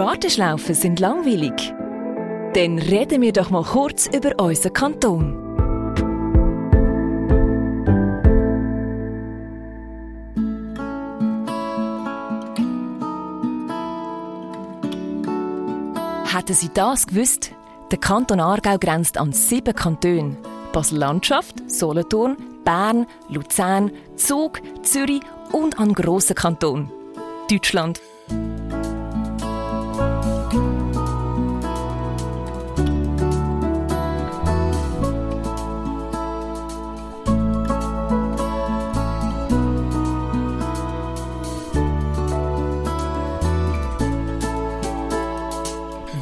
Warteschlaufen sind langweilig. Dann reden wir doch mal kurz über unseren Kanton. Hätten Sie das gewusst? Der Kanton Aargau grenzt an sieben Kantone. Basel-Landschaft, Solothurn, Bern, Luzern, Zug, Zürich und an grossen Kanton. Deutschland.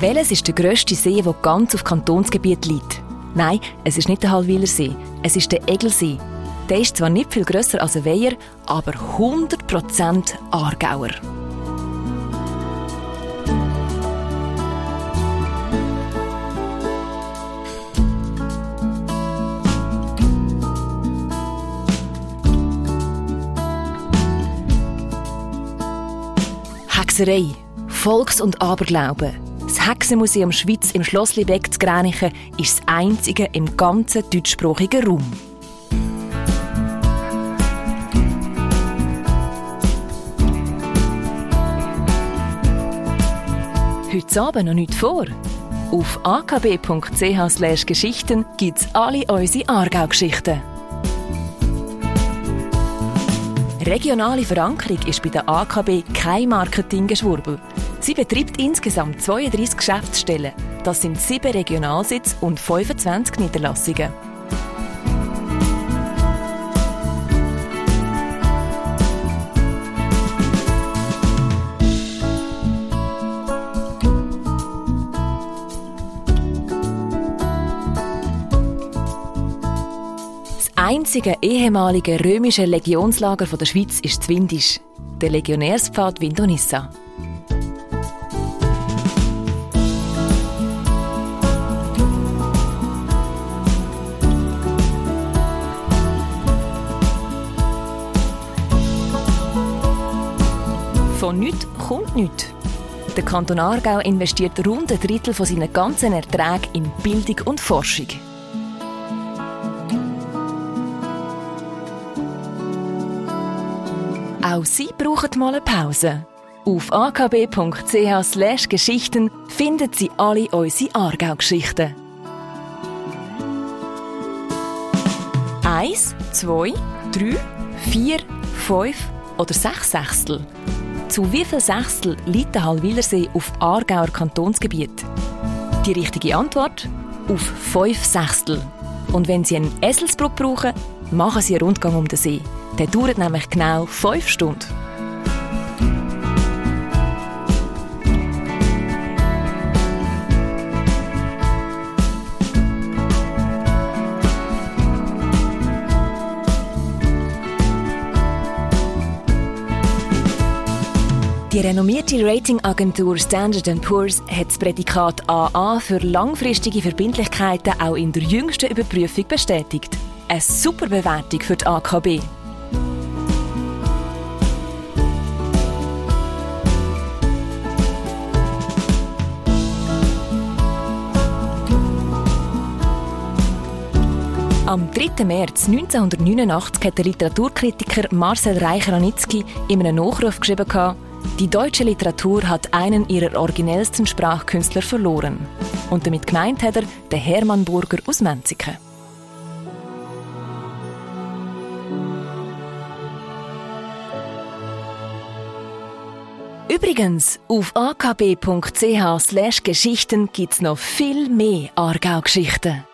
Welches ist der grösste See, der ganz auf Kantonsgebiet liegt? Nein, es ist nicht der Hallwiler See, es ist der Egelsee. Der ist zwar nicht viel grösser als ein Weiher, aber 100% Aargauer. Hexerei, Volks- und Aberglauben. Das Hexenmuseum Schweiz im Schloss Liebeck zu Gränichen ist das einzige im ganzen deutschsprachigen Raum. Heute Abend noch nicht vor. Auf akb.ch Geschichten gibt es alle unsere Aargau-Geschichten. Regionale Verankerung ist bei der AKB kein Marketinggeschwurbel. Sie betreibt insgesamt 32 Geschäftsstellen. Das sind sieben Regionalsitze und 25 Niederlassungen. Das einzige ehemalige römische Legionslager der Schweiz ist Zwindisch, der Legionärspfad Vindonissa. Von nichts kommt nichts. Der Kanton Aargau investiert rund ein Drittel von seinen ganzen Erträgen in Bildung und Forschung. Auch Sie brauchen mal eine Pause. Auf akb.ch Geschichten finden Sie alle unsere Aargau-Geschichten. Eins, zwei, drei, vier, fünf oder sechs Sechstel. Zu wie viel Sechstel liegt der Hallwilersee auf Aargauer Kantonsgebiet? Die richtige Antwort? Auf fünf Sechstel. Und wenn Sie einen Eselsbrücke brauchen, machen Sie einen Rundgang um den See. Der dauert nämlich genau fünf Stunden. Die renommierte Ratingagentur Standard Poor's hat das Prädikat AA für langfristige Verbindlichkeiten auch in der jüngsten Überprüfung bestätigt. Eine super Bewertung für die AKB. Am 3. März 1989 hat der Literaturkritiker Marcel Reich-Ranitzky in einem Nachruf geschrieben, die deutsche Literatur hat einen ihrer originellsten Sprachkünstler verloren. Und damit gemeint hat er den Hermann Burger aus Menziken. Übrigens, auf akb.ch/geschichten gibt es noch viel mehr Aargau-Geschichten.